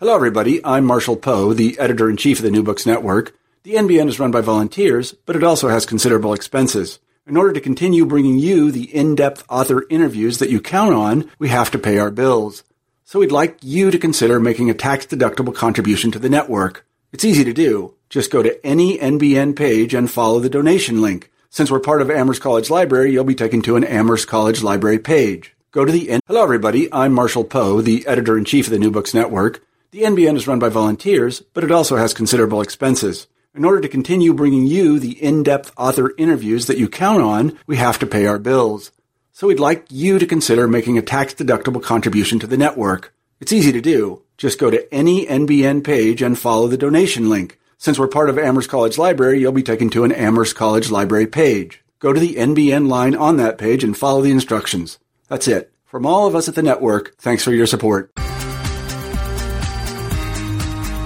Hello, everybody. I'm Marshall Poe, the editor in chief of the New Books Network. The NBN is run by volunteers, but it also has considerable expenses. In order to continue bringing you the in-depth author interviews that you count on, we have to pay our bills. So we'd like you to consider making a tax-deductible contribution to the network. It's easy to do. Just go to any NBN page and follow the donation link. Since we're part of Amherst College Library, you'll be taken to an Amherst College Library page. Go to the N- Hello, everybody. I'm Marshall Poe, the editor in chief of the New Books Network. The NBN is run by volunteers, but it also has considerable expenses. In order to continue bringing you the in-depth author interviews that you count on, we have to pay our bills. So we'd like you to consider making a tax-deductible contribution to the network. It's easy to do. Just go to any NBN page and follow the donation link. Since we're part of Amherst College Library, you'll be taken to an Amherst College Library page. Go to the NBN line on that page and follow the instructions. That's it. From all of us at the network, thanks for your support.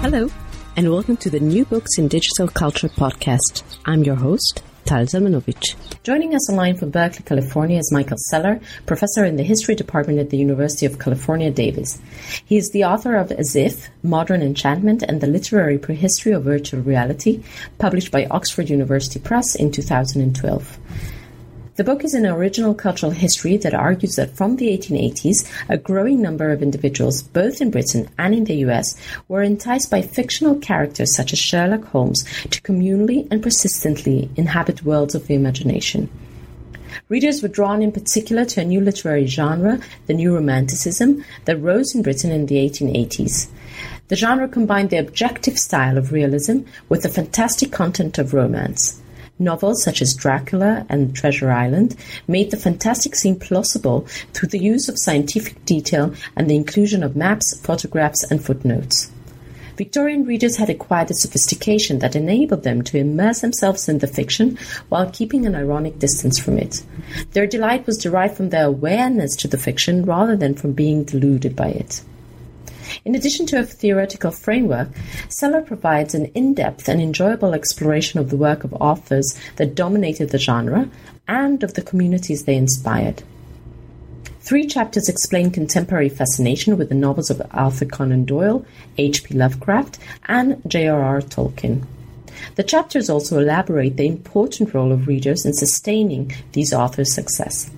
Hello, and welcome to the New Books in Digital Culture podcast. I'm your host, Tal Zelmanovic. Joining us online from Berkeley, California is Michael Saler, professor in the History Department at the University of California, Davis. He is the author of As If, Modern Enchantment and the Literary Prehistory of Virtual Reality, published by Oxford University Press in 2012. The book is an original cultural history that argues that from the 1880s, a growing number of individuals, both in Britain and in the US, were enticed by fictional characters such as Sherlock Holmes to communally and persistently inhabit worlds of the imagination. Readers were drawn in particular to a new literary genre, the New Romanticism, that rose in Britain in the 1880s. The genre combined the objective style of realism with the fantastic content of romance. Novels such as Dracula and Treasure Island made the fantastic seem plausible through the use of scientific detail and the inclusion of maps, photographs, and footnotes. Victorian readers had acquired a sophistication that enabled them to immerse themselves in the fiction while keeping an ironic distance from it. Their delight was derived from their awareness to the fiction rather than from being deluded by it. In addition to a theoretical framework, Saler provides an in-depth and enjoyable exploration of the work of authors that dominated the genre and of the communities they inspired. Three chapters explain contemporary fascination with the novels of Arthur Conan Doyle, H.P. Lovecraft, and J.R.R. Tolkien. The chapters also elaborate the important role of readers in sustaining these authors' success.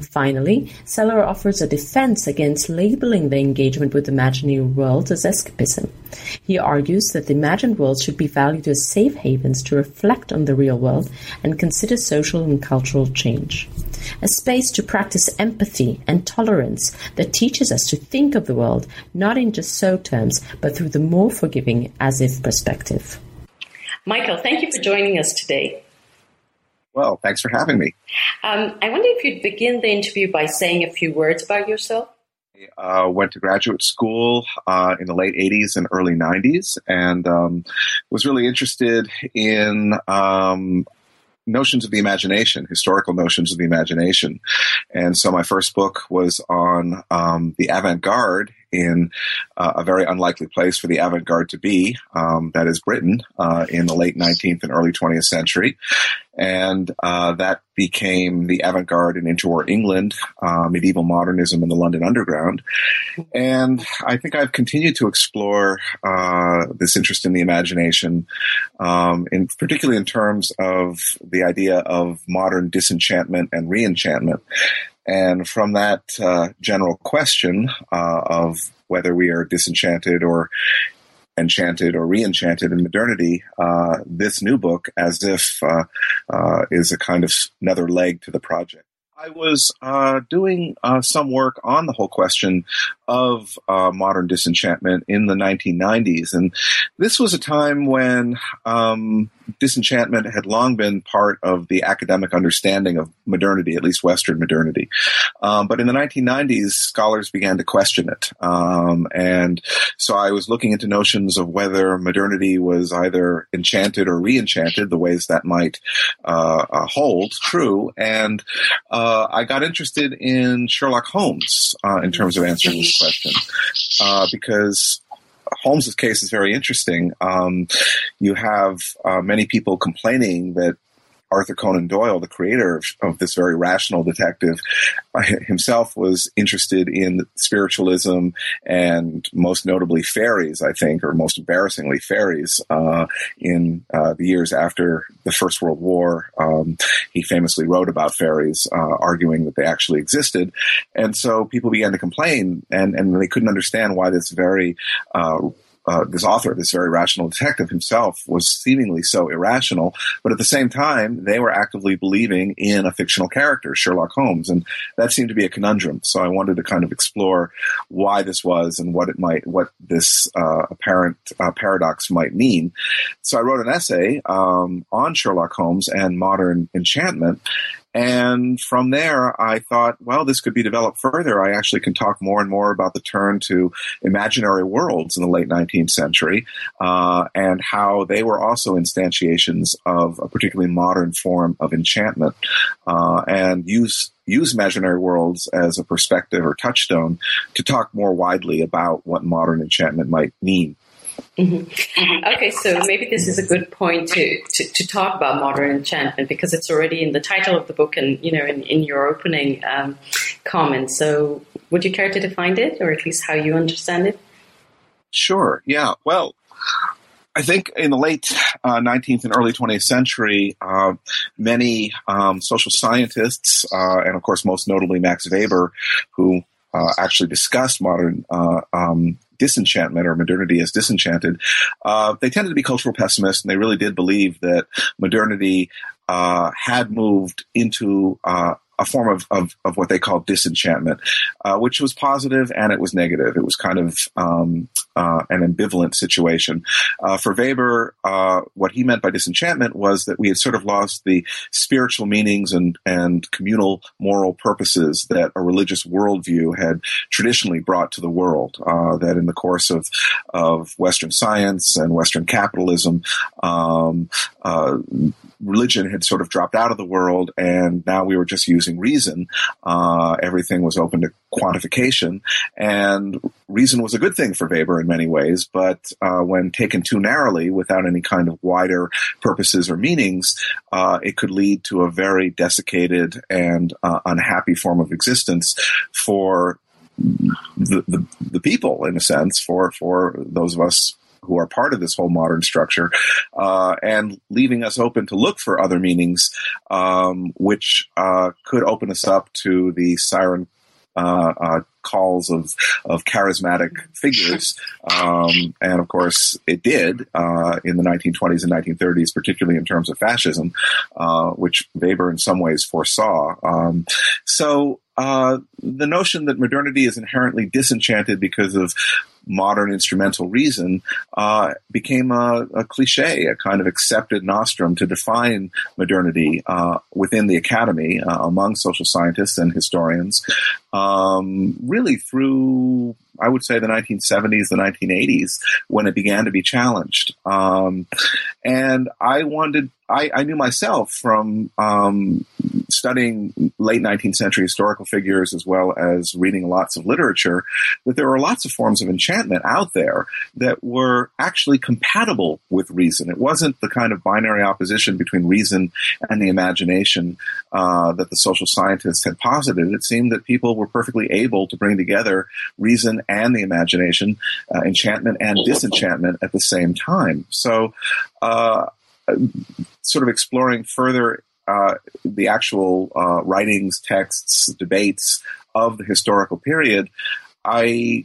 Finally, Saler offers a defense against labeling the engagement with the imaginary worlds as escapism. He argues that the imagined worlds should be valued as safe havens to reflect on the real world and consider social and cultural change. A space to practice empathy and tolerance that teaches us to think of the world not in just so terms, but through the more forgiving as if perspective. Michael, thank you for joining us today. Well, thanks for having me. Um, I wonder if you'd begin the interview by saying a few words about yourself. I uh, went to graduate school uh, in the late 80s and early 90s and um, was really interested in um, notions of the imagination, historical notions of the imagination. And so my first book was on um, the avant garde in uh, a very unlikely place for the avant garde to be, um, that is Britain, uh, in the late 19th and early 20th century. And uh, that became the avant garde in interwar England, uh, medieval modernism, and the London Underground. And I think I've continued to explore uh, this interest in the imagination, um, in, particularly in terms of the idea of modern disenchantment and reenchantment. And from that uh, general question uh, of whether we are disenchanted or enchanted or re-enchanted in modernity, uh, this new book, as if, uh, uh, is a kind of another leg to the project. I was uh, doing uh, some work on the whole question of uh, modern disenchantment in the 1990s, and this was a time when um, disenchantment had long been part of the academic understanding of modernity, at least Western modernity. Um, but in the 1990s, scholars began to question it. Um, and so I was looking into notions of whether modernity was either enchanted or re-enchanted, the ways that might uh, uh, hold true. And uh, I got interested in Sherlock Holmes uh, in terms of answering this question uh, because Holmes's case is very interesting. Um, you have uh, many people complaining that Arthur Conan Doyle, the creator of, of this very rational detective, uh, himself was interested in spiritualism and most notably fairies, I think, or most embarrassingly fairies uh, in uh, the years after the First World War. Um, he famously wrote about fairies, uh, arguing that they actually existed. And so people began to complain and, and they couldn't understand why this very uh, this author, this very rational detective himself, was seemingly so irrational, but at the same time, they were actively believing in a fictional character, Sherlock Holmes, and that seemed to be a conundrum. So I wanted to kind of explore why this was and what it might, what this uh, apparent uh, paradox might mean. So I wrote an essay um, on Sherlock Holmes and modern enchantment, and from there, I thought, well, this could be developed further. I actually can talk more and more about the turn to imaginary worlds in the late 19th century uh, and how they were also instantiations of a particularly modern form of enchantment uh, and use use imaginary worlds as a perspective or touchstone to talk more widely about what modern enchantment might mean. Mm-hmm. Okay, so maybe this is a good point to, to, to, talk about modern enchantment because it's already in the title of the book and you know in, in your opening um, comments. So, would you care to define it, or at least how you understand it? Sure. Yeah. Well, I think in the late uh, 19th and early 20th century, uh, many um, social scientists, uh, and of course, most notably Max Weber, who uh, actually discussed modern uh, um, disenchantment or modernity as disenchanted, uh, they tended to be cultural pessimists, and they really did believe that modernity uh, had moved into uh, a form of, of, of, what they call disenchantment, uh, which was positive and it was negative. It was kind of um, uh, an ambivalent situation. Uh, for Weber, uh, what he meant by disenchantment was that we had sort of lost the spiritual meanings and, and communal moral purposes that a religious worldview had traditionally brought to the world. Uh, that in the course of, of Western science and Western capitalism, um, uh, religion had sort of dropped out of the world, and now we were just using reason. Uh, everything was open to quantification, and reason was a good thing for Weber in many ways. But uh, when taken too narrowly, without any kind of wider purposes or meanings, uh, it could lead to a very desiccated and uh, unhappy form of existence for the, the, the people in a sense for for those of us who are part of this whole modern structure, uh, and leaving us open to look for other meanings, um, which uh, could open us up to the siren uh, uh, calls of of charismatic figures, um, and of course it did uh, in the 1920s and 1930s, particularly in terms of fascism, uh, which Weber in some ways foresaw. Um, so uh, the notion that modernity is inherently disenchanted because of modern instrumental reason uh, became a, a, cliche, a kind of accepted nostrum to define modernity uh, within the academy uh, among social scientists and historians, um, really through I would say the 1970s, the 1980s, when it began to be challenged. Um, and I wanted, I, I knew myself from um, studying late 19th century historical figures as well as reading lots of literature that there were lots of forms of enchantment out there that were actually compatible with reason. It wasn't the kind of binary opposition between reason and the imagination uh, that the social scientists had posited. It seemed that people were perfectly able to bring together reason and the imagination, uh, enchantment and disenchantment at the same time. So, uh, sort of exploring further uh, the actual uh, writings, texts, debates of the historical period, I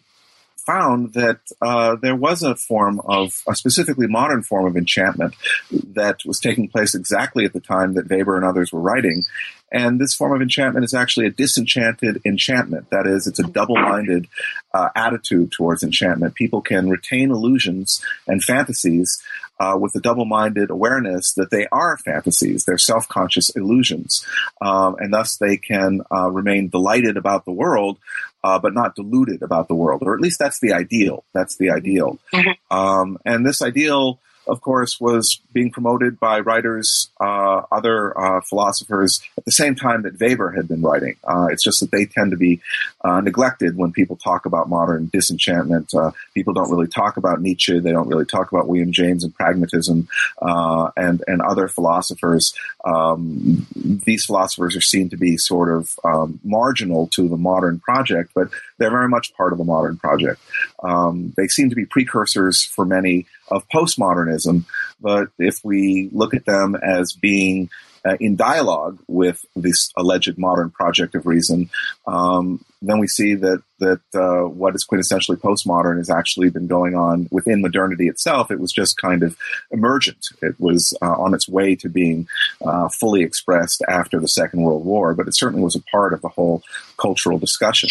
found that uh, there was a form of a specifically modern form of enchantment that was taking place exactly at the time that Weber and others were writing, and this form of enchantment is actually a disenchanted enchantment. That is, it's a double minded uh, attitude towards enchantment. People can retain illusions and fantasies uh, with a double minded awareness that they are fantasies, they're self conscious illusions. Um, and thus they can uh, remain delighted about the world. Uh, but not deluded about the world, or at least that's the ideal. That's the ideal. Mm-hmm. Um, and this ideal of course, was being promoted by writers, uh, other uh, philosophers, at the same time that Weber had been writing. Uh, it's just that they tend to be uh, neglected when people talk about modern disenchantment. Uh, people don't really talk about Nietzsche. They don't really talk about William James and pragmatism and and other philosophers. Um, these philosophers are seen to be sort of um, marginal to the modern project, but they're very much part of the modern project. Um, they seem to be precursors for many of postmodernism, but if we look at them as being uh, in dialogue with this alleged modern project of reason, um, then we see that that uh, what is quintessentially postmodern has actually been going on within modernity itself. It was just kind of emergent. It was uh, on its way to being uh, fully expressed after the Second World War, but it certainly was a part of the whole cultural discussion.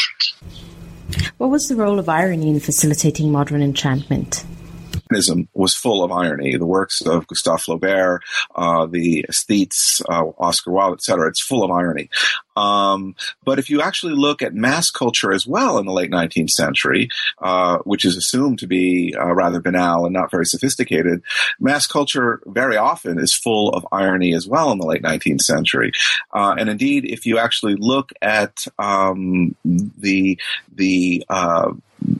What was the role of irony in facilitating modern enchantment? Was full of irony. The works of Gustave Flaubert, uh, the aesthetes, uh, Oscar Wilde, etc. It's full of irony. Um, but if you actually look at mass culture as well in the late 19th century, uh, which is assumed to be uh, rather banal and not very sophisticated, mass culture very often is full of irony as well in the late 19th century. Uh, and indeed, if you actually look at um, the the uh,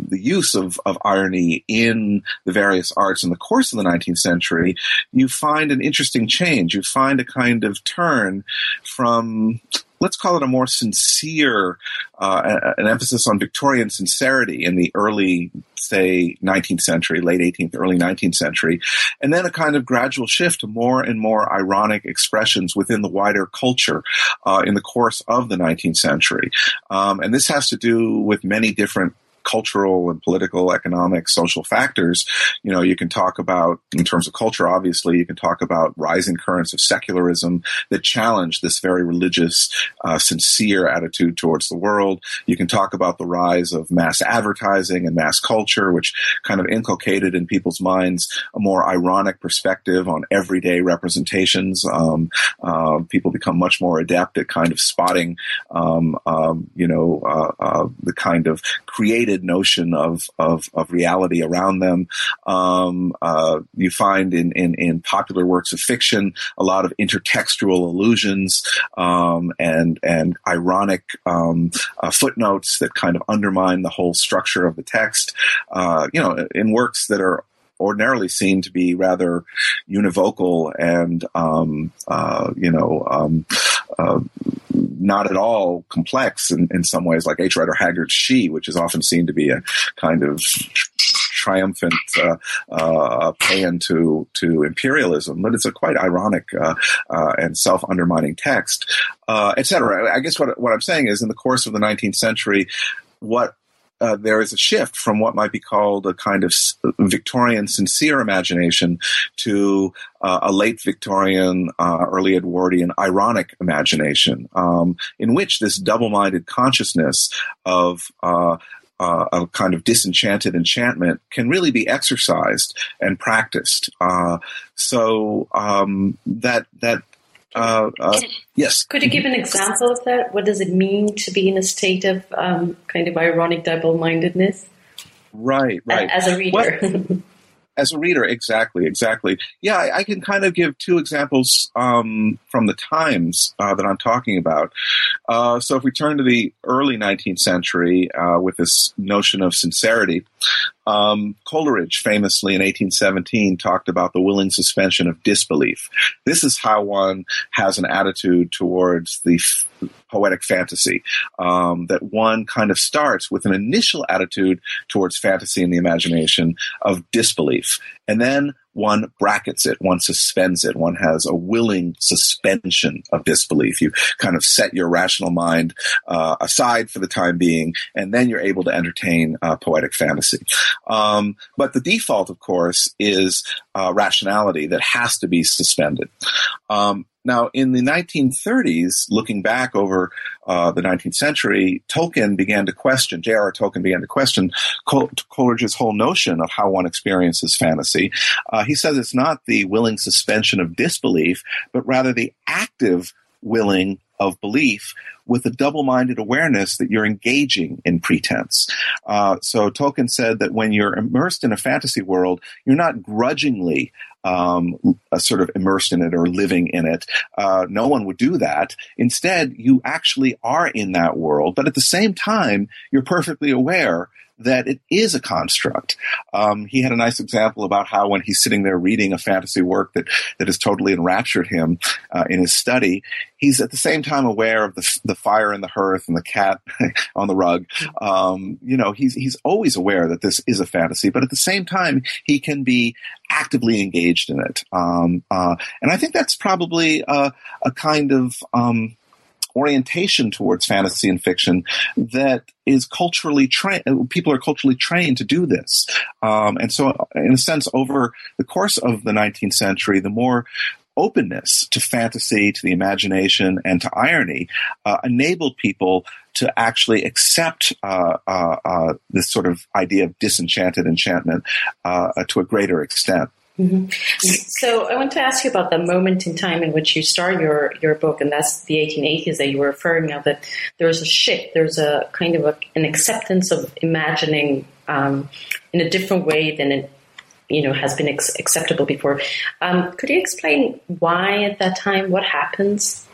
the use of, of irony in the various arts in the course of the 19th century, you find an interesting change. You find a kind of turn from let's call it a more sincere, uh, an emphasis on Victorian sincerity in the early, say, 19th century, late 18th, early 19th century, and then a kind of gradual shift to more and more ironic expressions within the wider culture uh, in the course of the 19th century. Um, and this has to do with many different cultural and political, economic, social factors, you know, you can talk about, in terms of culture, obviously, you can talk about rising currents of secularism that challenge this very religious, uh, sincere attitude towards the world. You can talk about the rise of mass advertising and mass culture, which kind of inculcated in people's minds a more ironic perspective on everyday representations. Um, uh, people become much more adept at kind of spotting, um, um, you know, uh, uh the kind of creative notion of of, of reality around them. Um, uh, you find in, in, in popular works of fiction a lot of intertextual allusions um, and and ironic um, uh, footnotes that kind of undermine the whole structure of the text. Uh, you know, in works that are ordinarily seen to be rather univocal and um, uh, you know um, uh, not at all complex in, in some ways, like H. Rider Haggard's She, which is often seen to be a kind of triumphant uh, uh, paean to to imperialism, but it's a quite ironic uh, uh and self undermining text, uh, etc. I guess what what I'm saying is, in the course of the 19th century, what uh, there is a shift from what might be called a kind of Victorian sincere imagination to uh, a late Victorian, uh, early Edwardian ironic imagination, um, in which this double-minded consciousness of uh, uh, a kind of disenchanted enchantment can really be exercised and practiced. Uh, so um, that that uh, uh, yes. Could you give an example of that? What does it mean to be in a state of um, kind of ironic double-mindedness? Right, right. As a reader. Well, as a reader, exactly, exactly. Yeah, I, I can kind of give two examples um, from the times uh, that I'm talking about. Uh, so if we turn to the early 19th century uh, with this notion of sincerity, um, Coleridge famously in 1817 talked about the willing suspension of disbelief. This is how one has an attitude towards the poetic fantasy. Um, that one kind of starts with an initial attitude towards fantasy and the imagination of disbelief. And then one brackets it, one suspends it, one has a willing suspension of disbelief. You kind of set your rational mind uh, aside for the time being, and then you're able to entertain uh, poetic fantasy. Um, but the default, of course, is uh, rationality that has to be suspended. Um, now, in the 1930s, looking back over uh, the 19th century, Tolkien began to question, J.R.R. Tolkien began to question Col- Coleridge's whole notion of how one experiences fantasy. Uh, he says it's not the willing suspension of disbelief, but rather the active willing of belief with a double-minded awareness that you're engaging in pretense. Uh, so Tolkien said that when you're immersed in a fantasy world, you're not grudgingly um, sort of immersed in it or living in it. Uh, no one would do that. Instead, you actually are in that world, but at the same time, you're perfectly aware that it is a construct. Um, he had a nice example about how when he's sitting there reading a fantasy work that that has totally enraptured him uh, in his study, he's at the same time aware of the the fire in the hearth and the cat on the rug. Um, you know, he's he's always aware that this is a fantasy, but at the same time, he can be actively engaged in it. Um, uh, and I think that's probably a, a kind of um, orientation towards fantasy and fiction that is culturally trained. People are culturally trained to do this. Um, and so, in a sense, over the course of the 19th century, the more openness to fantasy, to the imagination, and to irony uh, enabled people to actually accept uh, uh, uh this sort of idea of disenchanted enchantment uh, to a greater extent. Mm-hmm. So I want to ask you about the moment in time in which you start your, your book, and that's the 1880s that you were referring now. That there's a shift, there's a kind of a, an acceptance of imagining um, in a different way than it you know has been ex- acceptable before. Um, could you explain why at that time? What happens?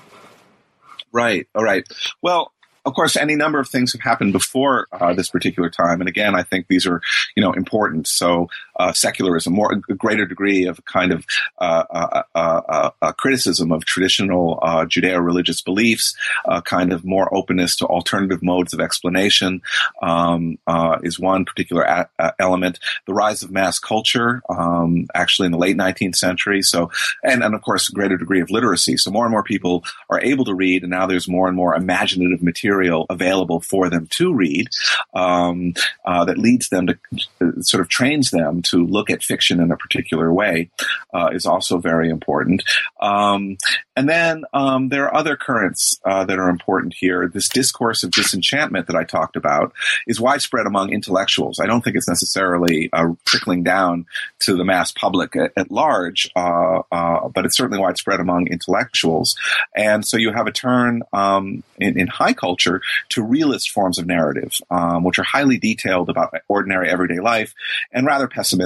Right. All right. Well, of course, any number of things have happened before uh, this particular time, and again, I think these are you know important. So, uh, secularism, more a greater degree of kind of uh, uh, uh, uh criticism of traditional Judeo-religious beliefs, kind of more openness to alternative modes of explanation um, is one particular a- element. The rise of mass culture, um, actually in the late 19th century. So, and and of course, a greater degree of literacy. So more and more people are able to read, and now there's more and more imaginative material available for them to read um, uh, that leads them to uh, sort of trains them to look at fiction in a particular way uh, is also very important. Um, and then um, there are other currents uh, that are important here. This discourse of disenchantment that I talked about is widespread among intellectuals. I don't think it's necessarily uh, trickling down to the mass public at, at large, uh, uh, but it's certainly widespread among intellectuals. And so you have a turn um, in, in, high culture to realist forms of narrative, um, which are highly detailed about ordinary everyday life and rather pessimistic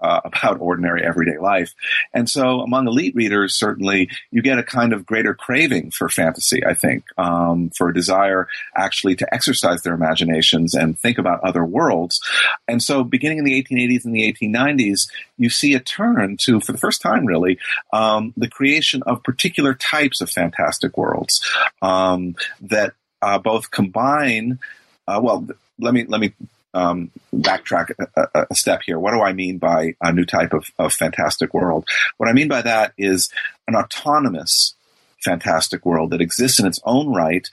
uh, about ordinary everyday life. And so among elite readers, certainly you get a kind kind of greater craving for fantasy, I think, um, for a desire actually to exercise their imaginations and think about other worlds. And so, beginning in the 1880s and the 1890s, you see a turn to, for the first time really, um, the creation of particular types of fantastic worlds um, that uh, both combine. Uh, well, let me let me um, backtrack a, a, step here. What do I mean by a new type of, of fantastic world? What I mean by that is an autonomous fantastic world that exists in its own right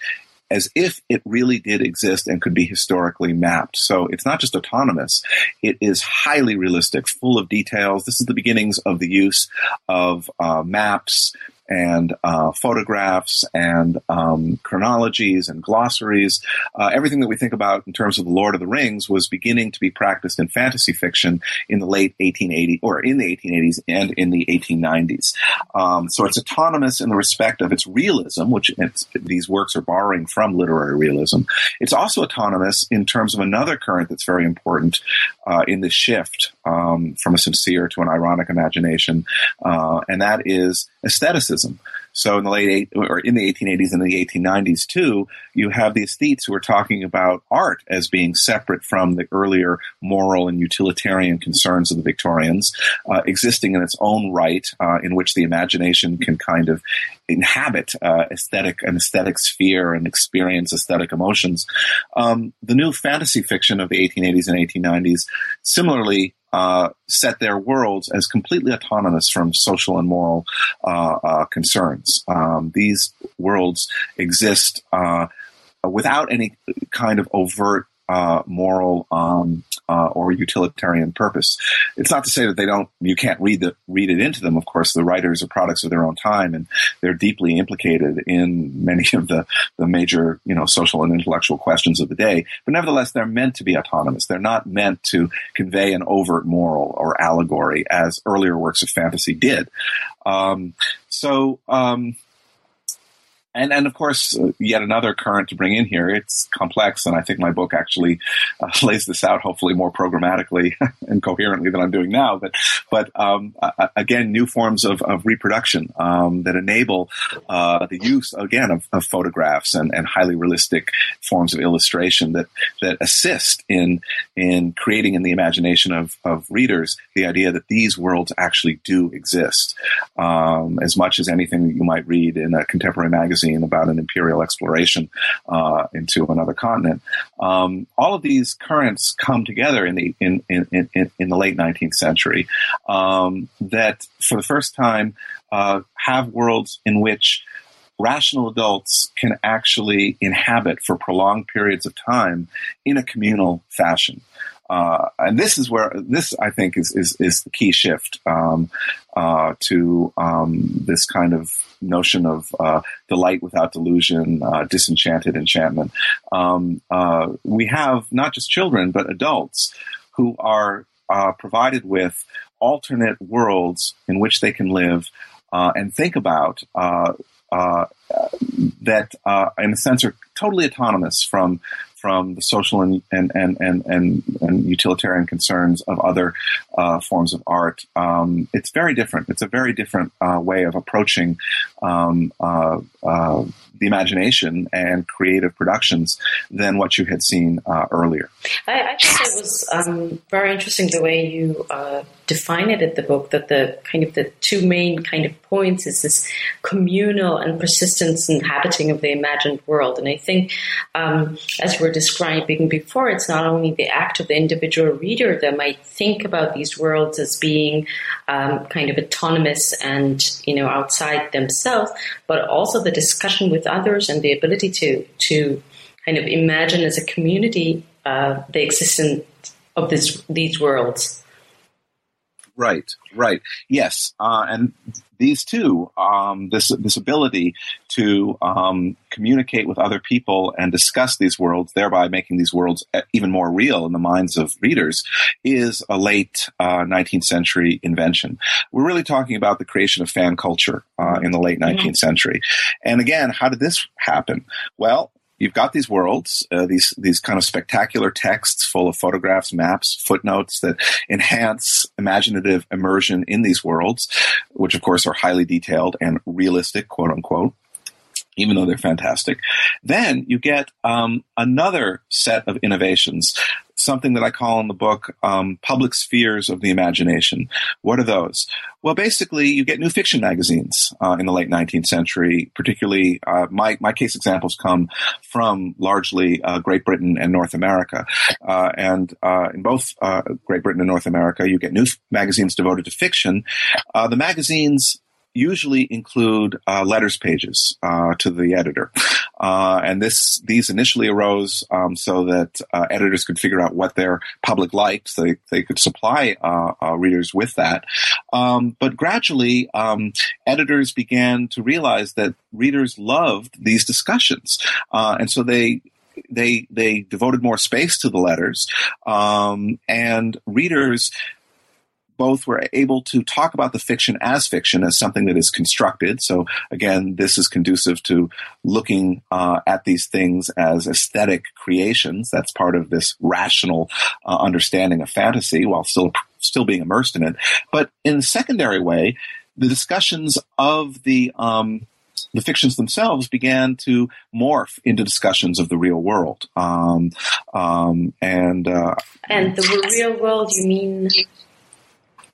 as if it really did exist and could be historically mapped. So it's not just autonomous, it is highly realistic, full of details. This is the beginnings of the use of uh, maps and uh, photographs and um, chronologies and glossaries. Uh, everything that we think about in terms of the Lord of the Rings was beginning to be practiced in fantasy fiction in the late 1880s or in the 1880s and in the 1890s. Um, so it's autonomous in the respect of its realism, which it's, these works are borrowing from literary realism. It's also autonomous in terms of another current that's very important uh, in the shift um, from a sincere to an ironic imagination, uh, and that is aestheticism. So in the late eight, or in the 1880s and the 1890s too, you have the aesthetes who are talking about art as being separate from the earlier moral and utilitarian concerns of the Victorians, uh, existing in its own right, uh, in which the imagination can kind of inhabit uh, aesthetic and aesthetic sphere and experience aesthetic emotions. Um, the new fantasy fiction of the 1880s and 1890s similarly uh, set their worlds as completely autonomous from social and moral uh, uh, concerns. Um, these worlds exist uh, without any kind of overt uh, moral um, uh, or utilitarian purpose. It's not to say that they don't. You can't read the read it into them. Of course, the writers are products of their own time, and they're deeply implicated in many of the the major you know social and intellectual questions of the day. But nevertheless, they're meant to be autonomous. They're not meant to convey an overt moral or allegory as earlier works of fantasy did. Um, so. Um, and and of course, uh, yet another current to bring in here. It's complex, and I think my book actually uh, lays this out, hopefully more programmatically and coherently than I'm doing now. But but um, uh, again, new forms of, of reproduction um, that enable uh, the use again of, of photographs and, and highly realistic forms of illustration that that assist in in creating in the imagination of of readers the idea that these worlds actually do exist, um, as much as anything that you might read in a contemporary magazine magazine about an imperial exploration uh, into another continent. Um, all of these currents come together in the in in, in, in the late 19th century um, that, for the first time, uh, have worlds in which rational adults can actually inhabit for prolonged periods of time in a communal fashion. Uh, and this is where this I think is is, is the key shift um, uh, to um, this kind of notion of uh, delight without delusion, uh, disenchanted enchantment. Um, uh, we have not just children, but adults who are uh, provided with alternate worlds in which they can live uh, and think about. Uh, that, in a sense, are totally autonomous from from the social and and and and, and, and utilitarian concerns of other uh, forms of art. Um, it's very different. It's a very different uh, way of approaching um, uh, uh the imagination and creative productions than what you had seen uh, earlier. I, I think it was um, very interesting the way you uh, define it in the book. That the kind of the two main kind of points is this communal and persistence inhabiting of the imagined world. And I think, um, as we are describing before, it's not only the act of the individual reader that might think about these worlds as being um, kind of autonomous and you know outside themselves, but also the discussion with others and the ability to to kind of imagine as a community uh, the existence of this, these worlds. Right, right, yes, uh, and these two, um, this this ability to um, communicate with other people and discuss these worlds, thereby making these worlds even more real in the minds of readers, is a late uh, 19th century invention. We're really talking about the creation of fan culture uh, in the late 19th mm-hmm. century, and again, how did this happen? Well, you've got these worlds, uh, these these kind of spectacular texts full of photographs, maps, footnotes that enhance imaginative immersion in these worlds, which of course are highly detailed and realistic, quote unquote. Even though they're fantastic, then you get um, another set of innovations something that I call in the book um, public spheres of the imagination. What are those? Well, basically, you get new fiction magazines uh, in the late 19th century. Particularly, uh, my my case examples come from largely uh, Great Britain and North America. Uh, and uh, in both uh, Great Britain and North America, you get new f- magazines devoted to fiction. the magazines usually include uh, letters pages uh, to the editor, uh, and this these initially arose um, so that uh, editors could figure out what their public liked, they, they could supply uh, uh, readers with that. Um, but gradually, um, editors began to realize that readers loved these discussions, and so they they they devoted more space to the letters, um, and readers both were able to talk about the fiction as fiction, as something that is constructed. So again, this is conducive to looking uh, at these things as aesthetic creations. That's part of this rational uh, understanding of fantasy, while still still being immersed in it. But in a secondary way, the discussions of the um, the fictions themselves began to morph into discussions of the real world. Um, um, and uh, and the real world, you mean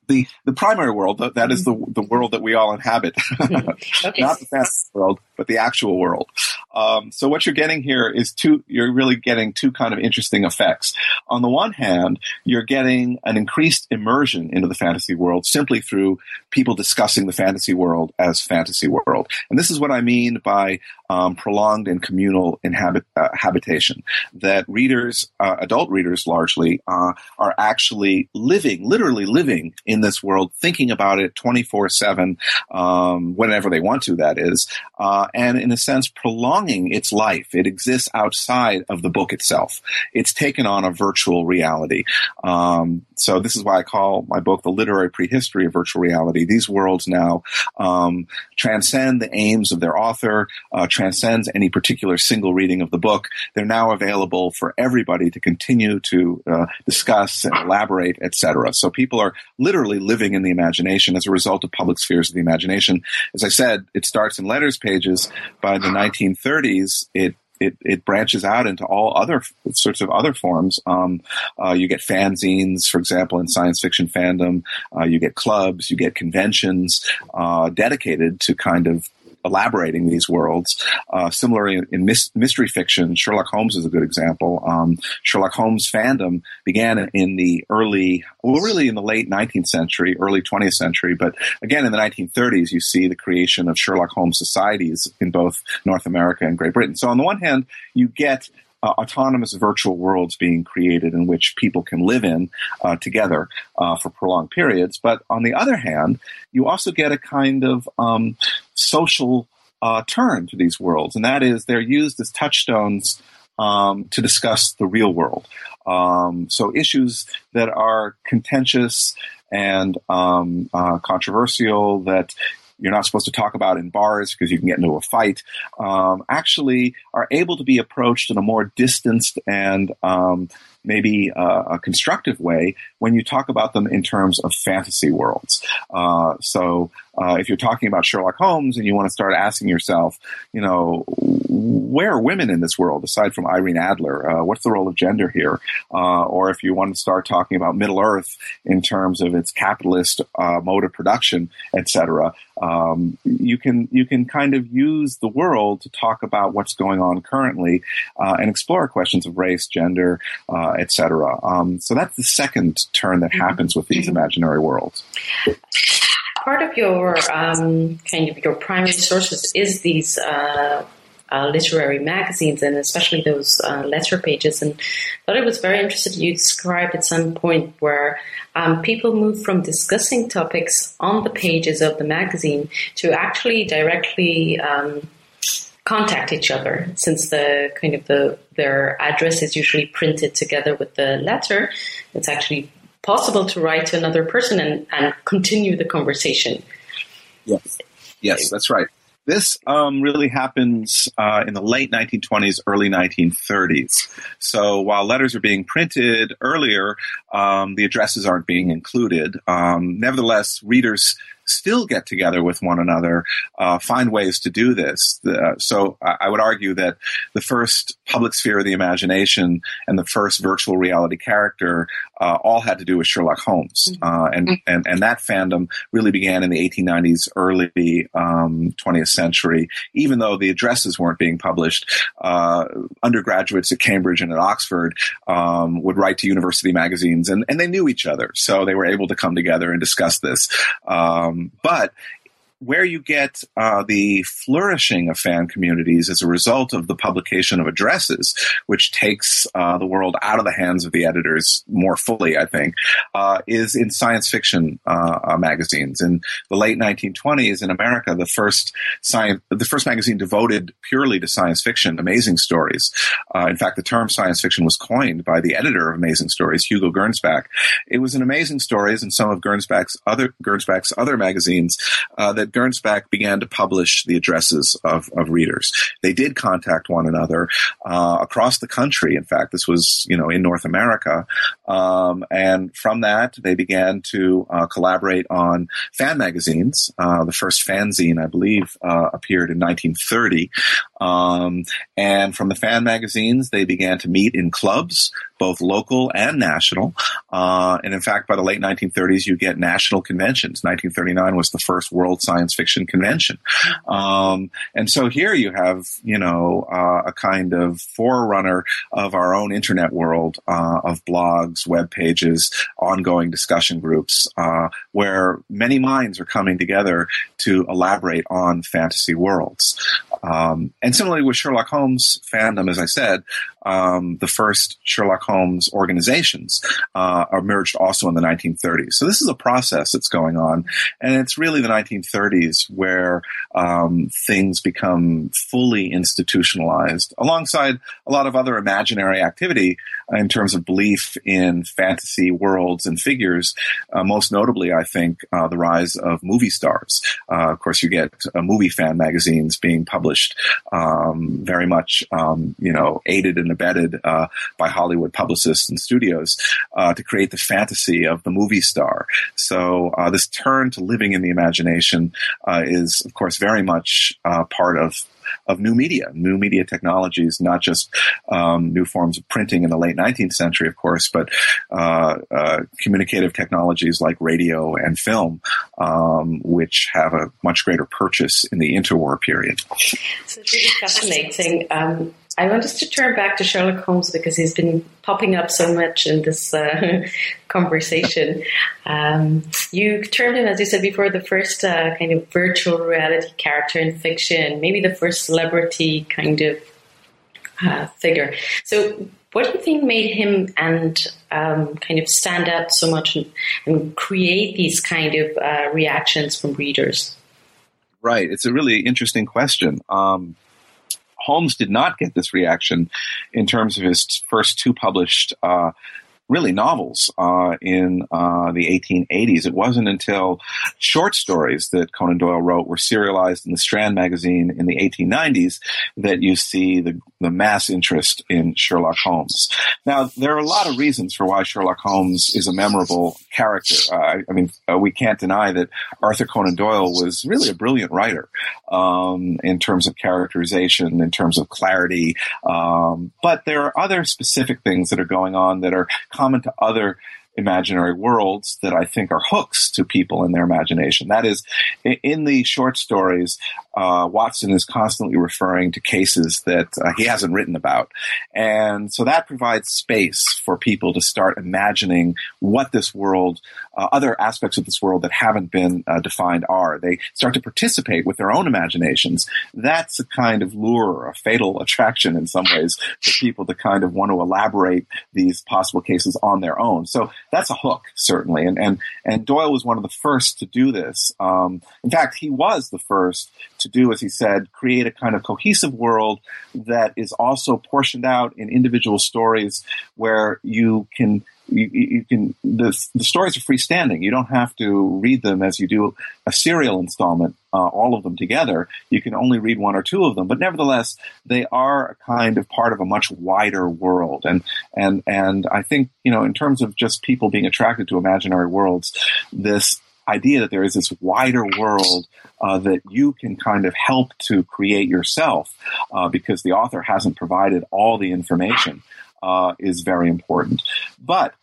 the the primary world that is the the world that we all inhabit, okay. not the fantasy world, but the actual world. Um, so what you're getting here is two. You're really getting two kind of interesting effects. On the one hand, you're getting an increased immersion into the fantasy world simply through people discussing the fantasy world as fantasy world, and this is what I mean by um, prolonged and communal inhabit, uh, habitation. That readers, uh, adult readers largely, uh, are actually living, literally living in this world, thinking about it 24 7, um, whenever they want to, that is, uh, and in a sense, prolonging its life. It exists outside of the book itself. It's taken on a virtual reality. Um, so this is why I call my book The Literary Prehistory of Virtual Reality. These worlds now um, transcend the aims of their author, uh, transcends any particular single reading of the book. They're now available for everybody to continue to uh, discuss and elaborate, etc. So people are literally living in the imagination as a result of public spheres of the imagination. As I said, it starts in letters pages. By the 1930s, it it, it branches out into all other sorts of other forms. Um, uh, you get fanzines, for example, in science fiction fandom. Uh, you get clubs, you get conventions uh, dedicated to kind of elaborating these worlds. Uh, similarly, in, mis- mystery fiction, Sherlock Holmes is a good example. Um, Sherlock Holmes fandom began in the early, well, really in the late 19th century, early 20th century, but again in the 1930s, you see the creation of Sherlock Holmes societies in both North America and Great Britain. So on the one hand, you get uh, autonomous virtual worlds being created in which people can live in uh, together uh, for prolonged periods. But on the other hand, you also get a kind of um, social uh, turn to these worlds, and that is they're used as touchstones um, to discuss the real world. Um, so issues that are contentious and um, uh, controversial that you're not supposed to talk about in bars because you can get into a fight, um, actually are able to be approached in a more distanced and um, maybe uh, a constructive way when you talk about them in terms of fantasy worlds. Uh, so uh, if you're talking about Sherlock Holmes and you want to start asking yourself, you know, where are women in this world aside from Irene Adler? Uh, what's the role of gender here? Uh, or if you want to start talking about Middle Earth in terms of its capitalist uh, mode of production, etc., um, you can you can kind of use the world to talk about what's going on currently and explore questions of race, gender, etc. Um, so that's the second turn that mm-hmm. happens with these imaginary worlds. Part of your um, kind of your primary sources is these uh, uh, literary magazines and especially those uh, letter pages. And I thought it was very interesting. You described at some point where um, people move from discussing topics on the pages of the magazine to actually directly um, contact each other since the kind of the their address is usually printed together with the letter it's actually possible to write to another person and, and continue the conversation. Yes. Yes that's right. This um, really happens uh, in the late 1920s, early 1930s. So while letters are being printed earlier, um, the addresses aren't being included. Um, nevertheless, readers still get together with one another, uh, find ways to do this. Uh, so I would argue that the first public sphere of the imagination and the first virtual reality character uh, all had to do with Sherlock Holmes, mm-hmm. uh, and, mm-hmm. and and that fandom really began in the 1890s, early um, 20th century. Even though the addresses weren't being published, uh, undergraduates at Cambridge and at Oxford um, would write to university magazines, and, and they knew each other, so they were able to come together and discuss this. Um, but where you get uh, the flourishing of fan communities as a result of the publication of addresses, which takes uh, the world out of the hands of the editors more fully, I think, uh, is in science fiction uh, uh, magazines. In the late 1920s in America, the first science, the first magazine devoted purely to science fiction, Amazing Stories. Uh, in fact, the term science fiction was coined by the editor of Amazing Stories, Hugo Gernsback. It was in Amazing Stories and some of Gernsback's other Gernsback's other magazines that Gernsback began to publish the addresses of, of readers. They did contact one another uh, across the country. In fact, this was you know in North America, um, and from that they began to uh, collaborate on fan magazines. Uh, the first fanzine, I believe, uh, appeared in 1930, um, and from the fan magazines they began to meet in clubs both local and national. Uh, and in fact, by the late 1930s, you get national conventions. 1939 was the first World Science Fiction Convention. Um, and so here you have, you know, uh, a kind of forerunner of our own internet world uh, of blogs, web pages, ongoing discussion groups, uh, where many minds are coming together to elaborate on fantasy worlds. Um, and similarly with Sherlock Holmes fandom, as I said, um, the first Sherlock Holmes organizations uh, emerged also in the 1930s. So this is a process that's going on, and it's really the 1930s where um, things become fully institutionalized, alongside a lot of other imaginary activity in terms of belief in fantasy worlds and figures. Uh, most notably, I think uh, the rise of movie stars. Uh, of course, you get uh, movie fan magazines being published, um, very much um, you know aided and abetted uh, by Hollywood publicists and studios uh, to create the fantasy of the movie star. So this turn to living in the imagination is, of course, very much part of of new media, new media technologies, not just um, new forms of printing in the late 19th century, of course, but uh, uh, communicative technologies like radio and film, um, which have a much greater purchase in the interwar period. It's really fascinating. Um, I want us to turn back to Sherlock Holmes because he's been popping up so much in this uh, conversation. Um, you termed him, as you said before, the first uh, kind of virtual reality character in fiction, maybe the first celebrity kind of uh, figure. So, what do you think made him and um, kind of stand out so much and, and create these kind of uh, reactions from readers? Right. It's a really interesting question. Um, Holmes did not get this reaction in terms of his first two published uh, really novels uh, in uh, the 1880s. It wasn't until short stories that Conan Doyle wrote were serialized in the Strand magazine in the 1890s that you see the, the mass interest in Sherlock Holmes. Now, there are a lot of reasons for why Sherlock Holmes is a memorable character. Uh, I mean, uh, we can't deny that Arthur Conan Doyle was really a brilliant writer um, in terms of characterization, in terms of clarity. Um, but there are other specific things that are going on that are common to other imaginary worlds that I think are hooks to people in their imagination. That is, in the short stories, uh, Watson is constantly referring to cases that uh, he hasn't written about. And so that provides space for people to start imagining what this world, uh, other aspects of this world that haven't been uh, defined are. They start to participate with their own imaginations. That's a kind of lure, a fatal attraction in some ways for people to kind of want to elaborate these possible cases on their own. So that's a hook, certainly. And, and, and Doyle was one of the first to do this. Um, in fact, he was the first to do, as he said, create a kind of cohesive world that is also portioned out in individual stories where you can you, you, can the, the stories are freestanding. You don't have to read them as you do a serial installment, uh, all of them together. You can only read one or two of them, but nevertheless, they are a kind of part of a much wider world. And and and I think you know, in terms of just people being attracted to imaginary worlds, this idea that there is this wider world uh, that you can kind of help to create yourself uh, because the author hasn't provided all the information uh, is very important. But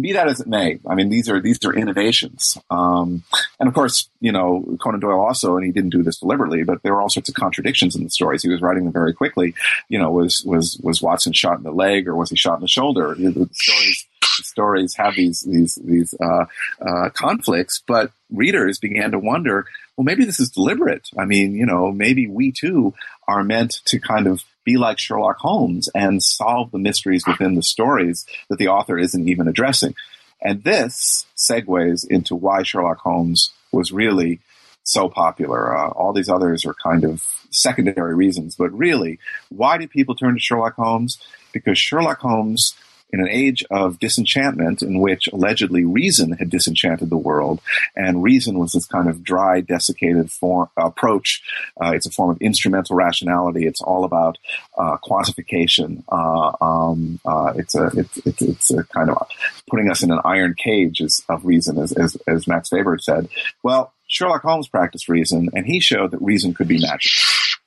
be that as it may, I mean these are these are innovations, um, and of course, you know Conan Doyle also, and he didn't do this deliberately, but there were all sorts of contradictions in the stories. He was writing them very quickly. You know, was was was Watson shot in the leg or was he shot in the shoulder? The stories stories have these these these uh, uh, conflicts, but readers began to wonder, well, maybe this is deliberate. I mean, you know, maybe we too are meant to kind of be like Sherlock Holmes and solve the mysteries within the stories that the author isn't even addressing. And this segues into why Sherlock Holmes was really so popular. Uh, all these others are kind of secondary reasons, but really, why do people turn to Sherlock Holmes? Because Sherlock Holmes in an age of disenchantment in which allegedly reason had disenchanted the world, and reason was this kind of dry, desiccated form, approach. Uh, it's a form of instrumental rationality. It's all about uh, quantification. Uh, um, uh, it's a it's, it's, it's, a kind of putting us in an iron cage of reason, as, as, as Max Weber said. Well, Sherlock Holmes practiced reason, and he showed that reason could be magic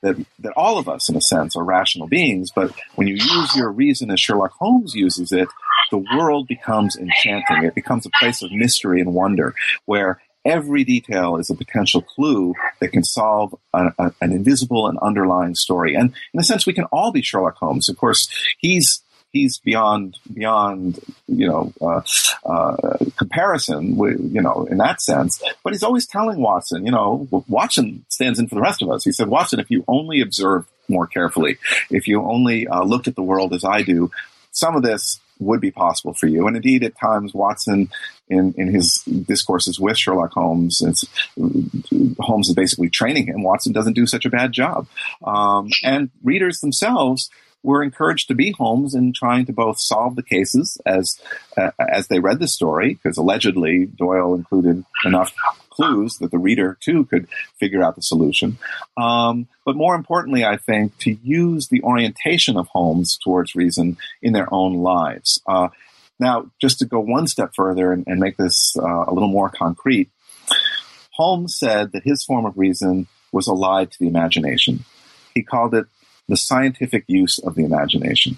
that that all of us, in a sense, are rational beings. But when you use your reason as Sherlock Holmes uses it, the world becomes enchanting. It becomes a place of mystery and wonder, where every detail is a potential clue that can solve a, a, an invisible and underlying story. And in a sense, we can all be Sherlock Holmes. Of course, he's he's beyond beyond you know uh, uh, comparison. With, you know, in that sense. But he's always telling Watson, you know, Watson stands in for the rest of us. He said, Watson, if you only observed more carefully. If you only uh, looked at the world as I do, some of this would be possible for you. And indeed, at times, Watson, in, in his discourses with Sherlock Holmes, Holmes is basically training him. Watson doesn't do such a bad job. Um, and readers themselves were encouraged to be Holmes in trying to both solve the cases as uh, as they read the story, because allegedly Doyle included enough clues that the reader too could figure out the solution. Um, but more importantly, I think to use the orientation of Holmes towards reason in their own lives. Uh, now, just to go one step further and, and make this uh, a little more concrete, Holmes said that his form of reason was allied to the imagination. He called it the scientific use of the imagination.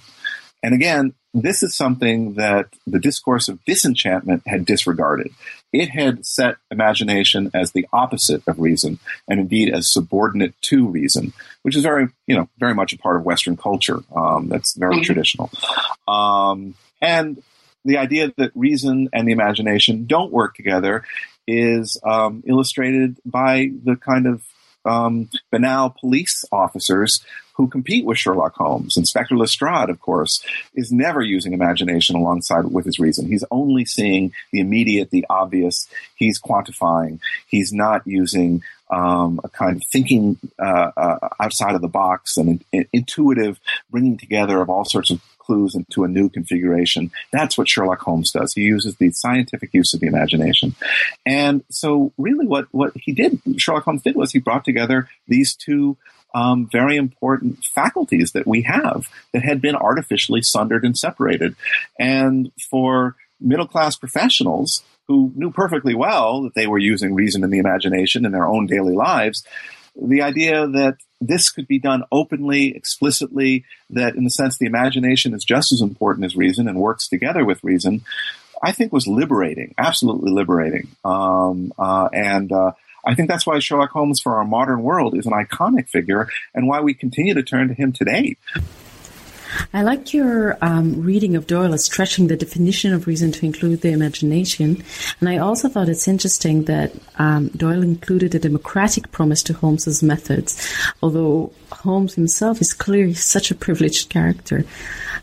And again, this is something that the discourse of disenchantment had disregarded. It had set imagination as the opposite of reason, and indeed as subordinate to reason, which is very, you know, very much a part of Western culture. Um, that's very mm-hmm. traditional. Um, and the idea that reason and the imagination don't work together is um, illustrated by the kind of um, banal police officers who compete with Sherlock Holmes. Inspector Lestrade, of course, is never using imagination alongside with his reason. He's only seeing the immediate, the obvious. He's quantifying. He's not using um, a kind of thinking uh, uh, outside of the box and an, intuitive bringing together of all sorts of clues into a new configuration. That's what Sherlock Holmes does. He uses the scientific use of the imagination. And so really what, what he did, Sherlock Holmes did was he brought together these two um, very important faculties that we have that had been artificially sundered and separated. And for middle class professionals who knew perfectly well that they were using reason and the imagination in their own daily lives, the idea that this could be done openly, explicitly, that in the sense the imagination is just as important as reason and works together with reason, I think was liberating, absolutely liberating. Um, uh, and uh, I think that's why Sherlock Holmes for our modern world is an iconic figure and why we continue to turn to him today. I like your um, reading of Doyle as stretching the definition of reason to include the imagination. And I also thought it's interesting that um, Doyle included a democratic promise to Holmes's methods, although Holmes himself is clearly such a privileged character.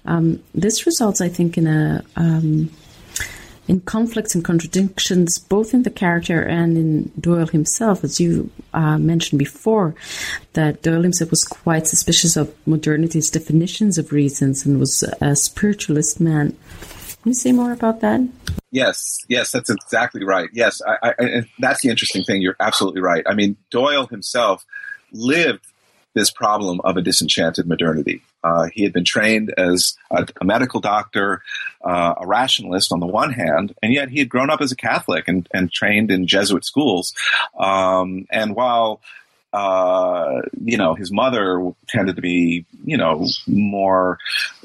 Um, this results, I think, in a um, in conflicts and contradictions, both in the character and in Doyle himself, as you uh, mentioned before, that Doyle himself was quite suspicious of modernity's definitions of reasons and was a spiritualist man. Can you say more about that? Yes, yes, that's exactly right. Yes, I, I, that's the interesting thing. You're absolutely right. I mean, Doyle himself lived this problem of a disenchanted modernity. Uh, he had been trained as a, a medical doctor, uh, a rationalist on the one hand, and yet he had grown up as a Catholic and, and trained in Jesuit schools. Um, and while uh, you know, his mother tended to be, you know, more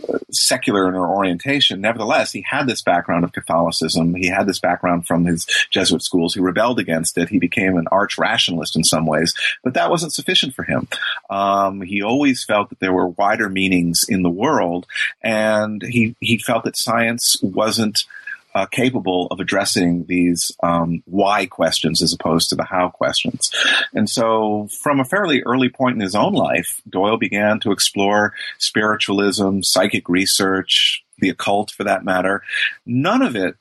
uh, secular in her orientation. Nevertheless, he had this background of Catholicism. He had this background from his Jesuit schools. He rebelled against it. He became an arch rationalist in some ways, but that wasn't sufficient for him. Um, he always felt that there were wider meanings in the world, and he he felt that science wasn't uh, capable of addressing these um, why questions as opposed to the how questions. And so, from a fairly early point in his own life, Doyle began to explore spiritualism, psychic research, the occult for that matter. None of it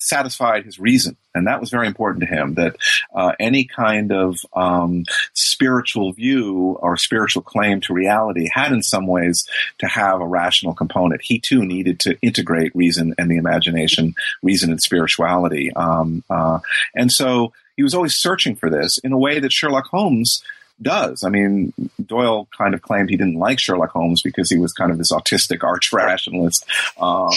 satisfied his reason. And that was very important to him that uh, any kind of um, spiritual view or spiritual claim to reality had, in some ways, to have a rational component. He too needed to integrate reason and the imagination, reason and spirituality. Um, uh, and so he was always searching for this in a way that Sherlock Holmes does. I mean, Doyle kind of claimed he didn't like Sherlock Holmes because he was kind of this autistic arch rationalist, um,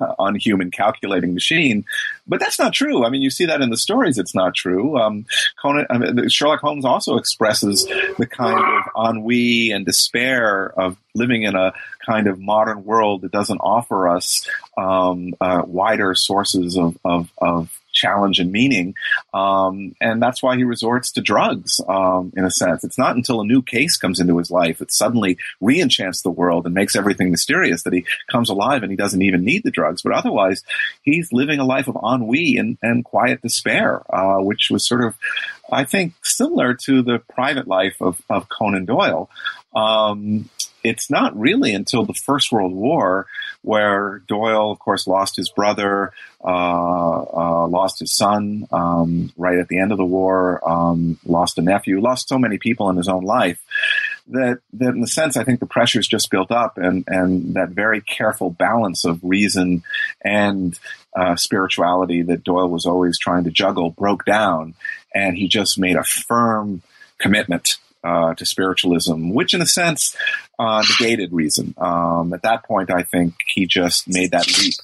uh, unhuman calculating machine. But that's not true. I mean, you see that in the stories. It's not true. Um, Conan, I mean, Sherlock Holmes also expresses the kind of ennui and despair of living in a kind of modern world that doesn't offer us um, uh, wider sources of, of, of challenge and meaning. Um, and that's why he resorts to drugs, um, in a sense. It's not until a new case comes into his life that suddenly re-enchants the world and makes everything mysterious that he comes alive and he doesn't even need the drugs. But otherwise, he's living a life of ennui and, and quiet despair, uh, which was sort of, I think, similar to the private life of, of Conan Doyle. Um, it's not really until the First World War where Doyle, of course, lost his brother, uh, uh, lost his son um, right at the end of the war, um, lost a nephew, lost so many people in his own life that that in a sense I think the pressures just built up and and that very careful balance of reason and uh, spirituality that Doyle was always trying to juggle broke down and he just made a firm commitment uh, to spiritualism, which in a sense uh, negated reason. Um, at that point, I think he just made that leap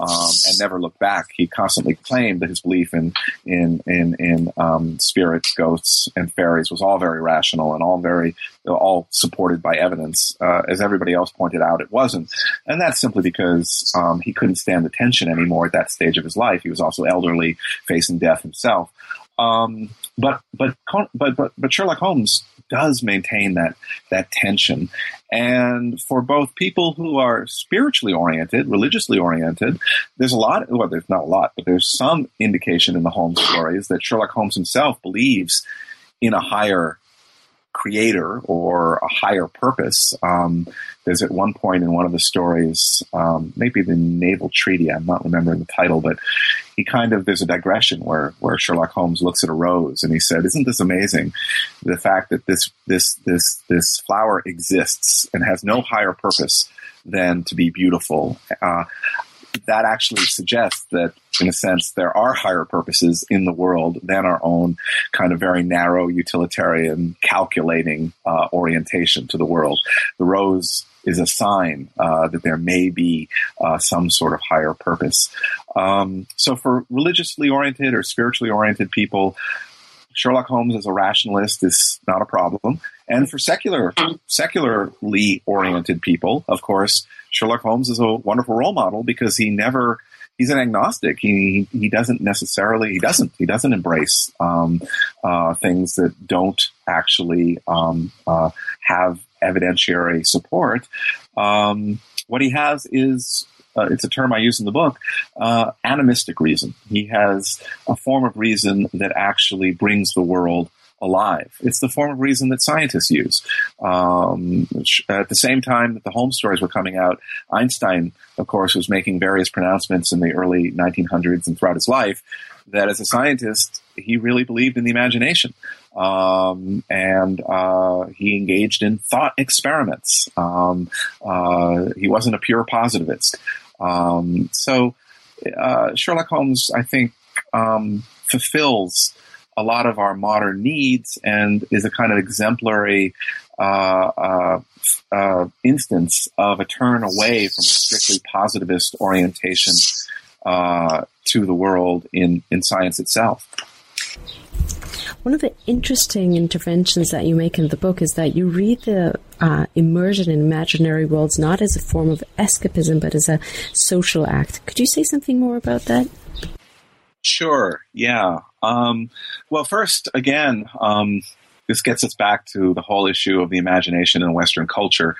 um, and never looked back. He constantly claimed that his belief in in in, in um, spirits, ghosts, and fairies was all very rational and all very all supported by evidence. Uh, as everybody else pointed out, it wasn't, and that's simply because um, he couldn't stand the tension anymore at that stage of his life. He was also elderly, facing death himself. Um, but but but but but Sherlock Holmes does maintain that that tension. And for both people who are spiritually oriented, religiously oriented, there's a lot. Well, there's not a lot, but there's some indication in the Holmes stories that Sherlock Holmes himself believes in a higher creator or a higher purpose. Um, there's at one point in one of the stories, um, maybe the Naval Treaty, I'm not remembering the title, but he kind of, there's a digression where, where Sherlock Holmes looks at a rose and he said, isn't this amazing? The fact that this, this, this, this flower exists and has no higher purpose than to be beautiful. Uh, that actually suggests that, in a sense, there are higher purposes in the world than our own kind of very narrow, utilitarian, calculating uh, orientation to the world. The rose is a sign uh, that there may be uh, some sort of higher purpose. Um, so, for religiously oriented or spiritually oriented people, Sherlock Holmes as a rationalist is not a problem. And for secular, secularly oriented people, of course, Sherlock Holmes is a wonderful role model because he never, he's an agnostic. He, he doesn't necessarily, he doesn't, he doesn't embrace, um, uh, things that don't actually, um, uh, have evidentiary support. Um, what he has is uh, it's a term I use in the book, uh, animistic reason. He has a form of reason that actually brings the world alive. It's the form of reason that scientists use. Um, at the same time that the Holmes stories were coming out, Einstein, of course, was making various pronouncements in the early 1900s and throughout his life that as a scientist, he really believed in the imagination. Um, and uh, he engaged in thought experiments. Um, uh, he wasn't a pure positivist. Um, so uh, Sherlock Holmes, I think, um, fulfills a lot of our modern needs and is a kind of exemplary uh, uh, uh, instance of a turn away from a strictly positivist orientation uh, to the world in, in science itself. One of the interesting interventions that you make in the book is that you read the uh, immersion in imaginary worlds not as a form of escapism, but as a social act. Could you say something more about that? Sure. Yeah. Um, well, first, again, um, this gets us back to the whole issue of the imagination in Western culture.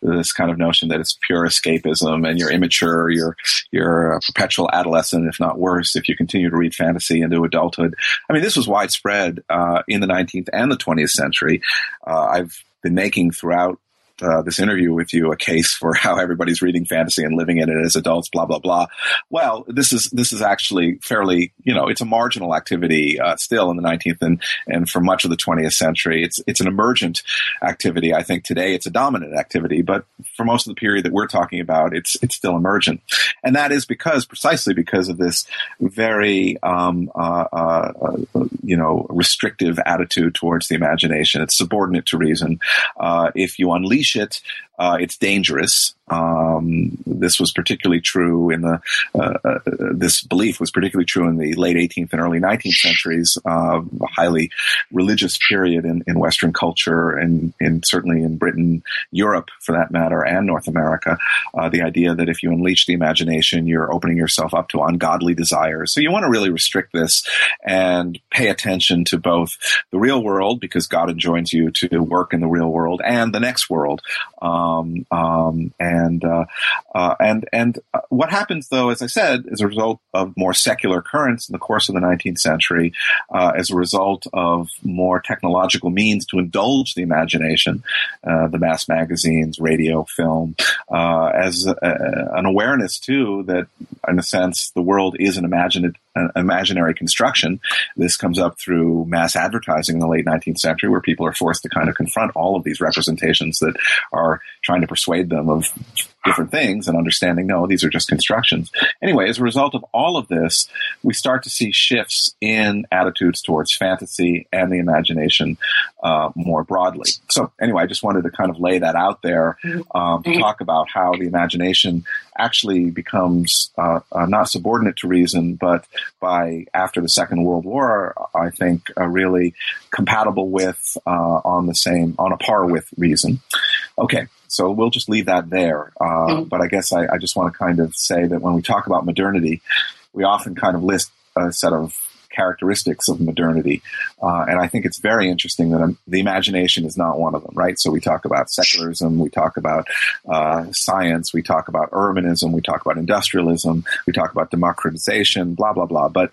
This kind of notion that it's pure escapism and you're immature, you're you're a perpetual adolescent, if not worse, if you continue to read fantasy into adulthood. I mean, this was widespread uh, in the 19th and the 20th century. Uh, I've been making throughout uh, this interview with you a case for how everybody's reading fantasy and living in it as adults, blah blah blah. Well, this is this is actually fairly, you know, it's a marginal activity uh, still in the 19th and and for much of the 20th century. It's it's an emergent activity. I think today it's a dominant activity, but for most of the period that we're talking about, it's it's still emergent, and that is because precisely because of this very um, uh, uh, uh you know restrictive attitude towards the imagination. It's subordinate to reason. Uh, if you unleash it, uh, it's dangerous. Um, this was particularly true in the uh, uh, this belief was particularly true in the late 18th and early 19th centuries, a highly religious period in, in Western culture and, and certainly in Britain, Europe for that matter, and North America. Uh, the idea that if you unleash the imagination, you're opening yourself up to ungodly desires. So you want to really restrict this and pay attention to both the real world because God enjoins you to work in the real world and the next world. Um, um, and and uh, uh, and and uh, what happens though, as I said, as a result of more secular currents in the course of the 19th century, as a result of more technological means to indulge the imagination, the mass magazines, radio, film, as a, an awareness too that, in a sense, the world is an imaginative an imaginary construction. This comes up through mass advertising in the late 19th century, where people are forced to kind of confront all of these representations that are trying to persuade them of different things and understanding no these are just constructions. Anyway as a result of all of this we start to see shifts in attitudes towards fantasy and the imagination uh, more broadly. So anyway i just wanted to kind of lay that out there um, to talk about how the imagination actually becomes uh, uh, not subordinate to reason but by after the second world war i think uh, really compatible with uh, on the same on a par with reason. Okay so we'll just leave that there. Uh, mm-hmm. But I guess I, I just want to kind of say that when we talk about modernity, we often kind of list a set of characteristics of modernity. Uh, and I think it's very interesting that um, the imagination is not one of them, right? So we talk about secularism, we talk about uh, science, we talk about urbanism, we talk about industrialism, we talk about democratization, blah, blah, blah. But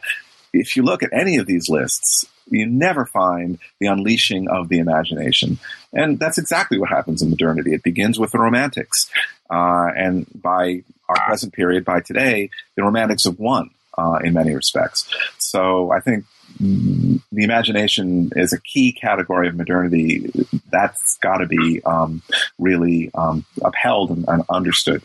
if you look at any of these lists, you never find the unleashing of the imagination. And that's exactly what happens in modernity. It begins with the Romantics. Uh, and by our present period, by today, the Romantics have won uh, in many respects. So I think the imagination is a key category of modernity. That's got to be um, really um, upheld and, and understood.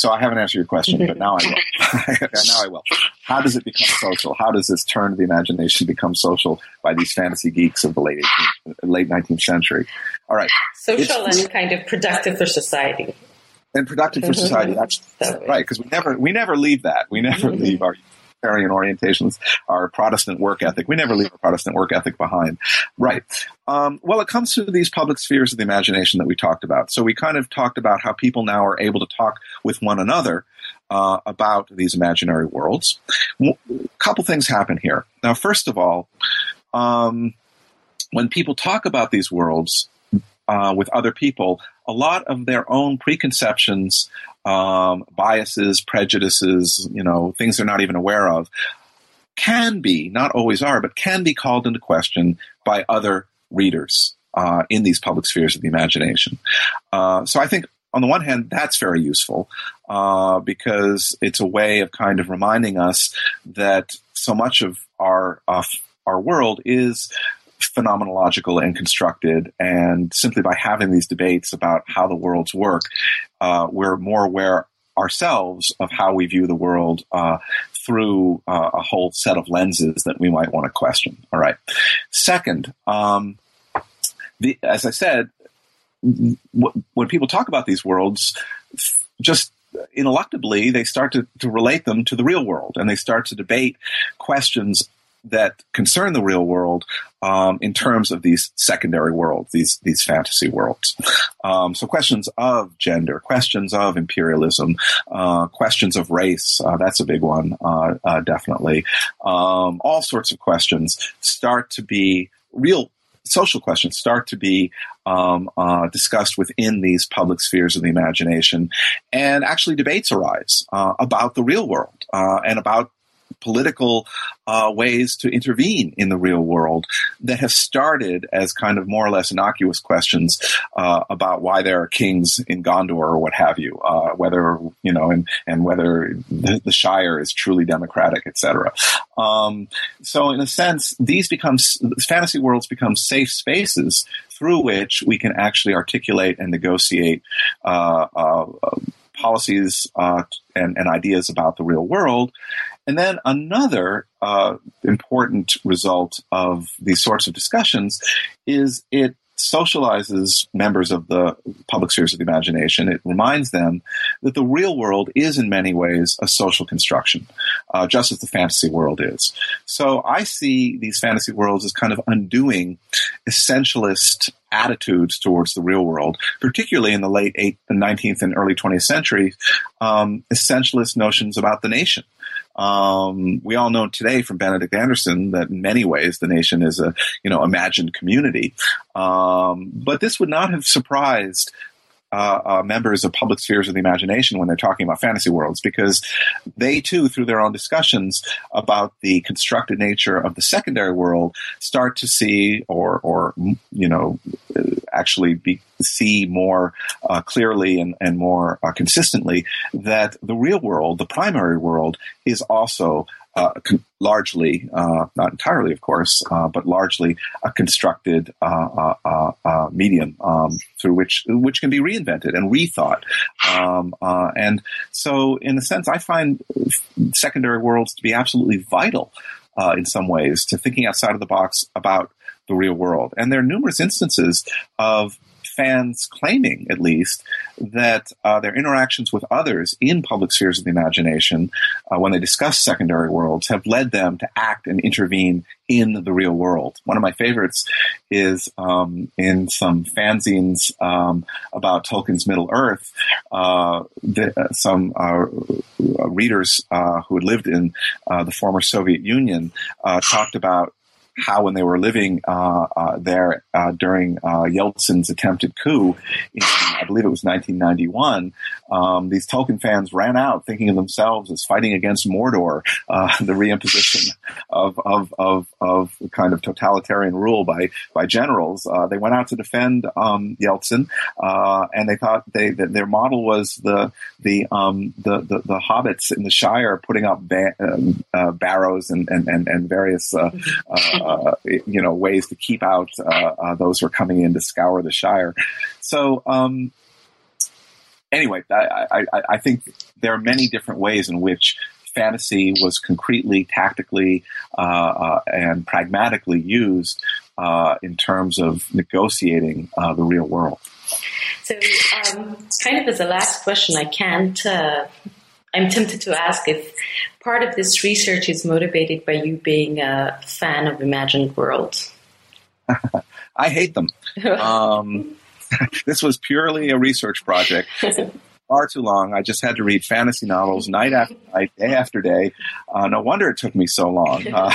So I haven't answered your question, but now I will. now I will. How does it become social? How does this turn of the imagination become social by these fantasy geeks of the late 18th, late 19th century? All right. Social it's, and kind of productive for society. And productive for society. That's, right. Because we never, we never leave that. We never mm-hmm. leave our Aryan orientations, our Protestant work ethic. We never leave our Protestant work ethic behind. Right. Um, well, it comes to these public spheres of the imagination that we talked about. So we kind of talked about how people now are able to talk with one another uh, about these imaginary worlds. A couple things happen here. Now, first of all, um, when people talk about these worlds uh, with other people, a lot of their own preconceptions um, biases, prejudices, you know, things they're not even aware of, can be, not always are, but can be called into question by other readers uh, in these public spheres of the imagination. Uh, so I think on the one hand, that's very useful uh, because it's a way of kind of reminding us that so much of our uh, our world is phenomenological and constructed. And simply by having these debates about how the worlds work, uh, we're more aware ourselves of how we view the world uh, through uh, a whole set of lenses that we might want to question. All right. Second, um, the, as I said, w- when people talk about these worlds, just ineluctably they start to, to relate them to the real world and they start to debate questions that concern the real world um, in terms of these secondary worlds, these these fantasy worlds. Um, so questions of gender, questions of imperialism, uh, questions of race. Uh, that's a big one, uh, uh definitely. Um, all sorts of questions start to be real. Social questions start to be um, uh, discussed within these public spheres of the imagination, and actually debates arise uh, about the real world and about political uh, ways to intervene in the real world that have started as kind of more or less innocuous questions uh, about why there are kings in Gondor or what have you, uh, whether you know, and and whether the, the Shire is truly democratic, etc. Um, so, in a sense, these become fantasy worlds become safe spaces through which we can actually articulate and negotiate uh, uh, policies uh, and, and, ideas about the real world. And then another uh, important result of these sorts of discussions is it socializes members of the public spheres of the imagination. It reminds them that the real world is, in many ways, a social construction, uh, just as the fantasy world is. So I see these fantasy worlds as kind of undoing essentialist attitudes towards the real world, particularly in the late 8th and 19th and early 20th century, um, essentialist notions about the nation. Um, we all know today from Benedict Anderson that in many ways the nation is a you know imagined community, um, but this would not have surprised uh, uh, members of public spheres of the imagination when they're talking about fantasy worlds because they too, through their own discussions about the constructed nature of the secondary world, start to see or, or you know, actually be, see more uh, clearly and, and more uh, consistently that the real world, the primary world, is also uh, con- largely, uh, not entirely, of course, uh, but largely a constructed uh, medium um, through which which can be reinvented and rethought. Um, and so, in a sense, I find secondary worlds to be absolutely vital in some ways to thinking outside of the box about the real world. And there are numerous instances of fans claiming, at least, that uh, their interactions with others in public spheres of the imagination, uh, when they discuss secondary worlds, have led them to act and intervene in the real world. One of my favorites is um, in some fanzines um, about Tolkien's Middle Earth. Uh, the, uh, some uh, readers uh, who had lived in the former Soviet Union talked about how when they were living uh, uh, there uh, during uh, Yeltsin's attempted coup, in, I believe it was 1991, um, these Tolkien fans ran out thinking of themselves as fighting against Mordor, uh, the reimposition of, of, of, of kind of totalitarian rule by, by generals. Uh, they went out to defend um, Yeltsin, and they thought they, that their model was the, the, um, the, the, the, hobbits in the Shire putting up ba- barrows and, and, and, and various uh, you know, ways to keep out uh, uh, those who are coming in to scour the Shire. So, um, anyway, I, I, I, think there are many different ways in which fantasy was concretely, tactically, uh, uh, and pragmatically used uh, in terms of negotiating the real world. So, um, kind of as a last question, I can't. I'm tempted to ask if part of this research is motivated by you being a fan of imagined worlds? I hate them. um, this was purely a research project. Far too long. I just had to read fantasy novels night after night, day after day. Uh, no wonder it took me so long. Uh,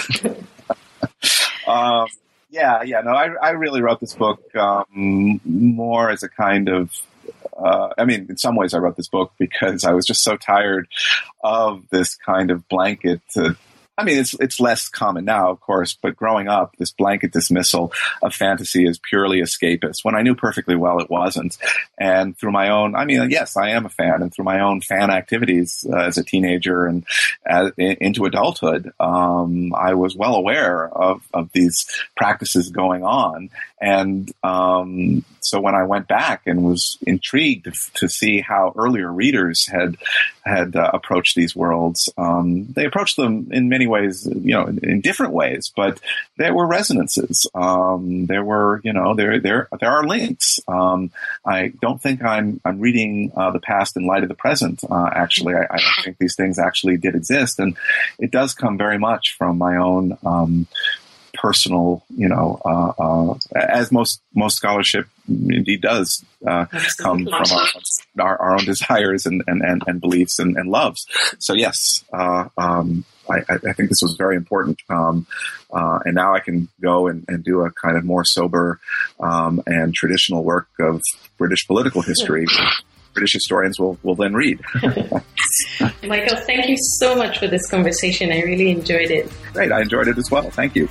uh, yeah, yeah. No, I, I really wrote this book um, more as a kind of uh, I mean, in some ways, I wrote this book because I was just so tired of this kind of blanket I mean, it's it's less common now, of course, but growing up, this blanket dismissal of fantasy is purely escapist. When I knew perfectly well it wasn't, and through my own, I mean, yes, I am a fan, and through my own fan activities uh, as a teenager and as, into adulthood, um, I was well aware of of these practices going on, and um, so when I went back and was intrigued to, to see how earlier readers had had uh, approached these worlds, um, they approached them in many ways, you know, in, in different ways, but there were resonances. Um, there were, you know, there there there are links. Um, I don't think I'm I'm reading uh, the past in light of the present. Uh, actually, I, I, think these things actually did exist, and it does come very much from my own um, personal, you know, uh, uh, as most most scholarship indeed does uh, come from our, our, our, own desires and, and, and, and beliefs and, and, loves. So yes, uh, um, I, I, think this was very important. Um, uh, and now I can go and, and, do a kind of more sober um, and traditional work of British political history. British historians will, will then read. Michael, thank you so much for this conversation. I really enjoyed it. Great. I enjoyed it as well. Thank you.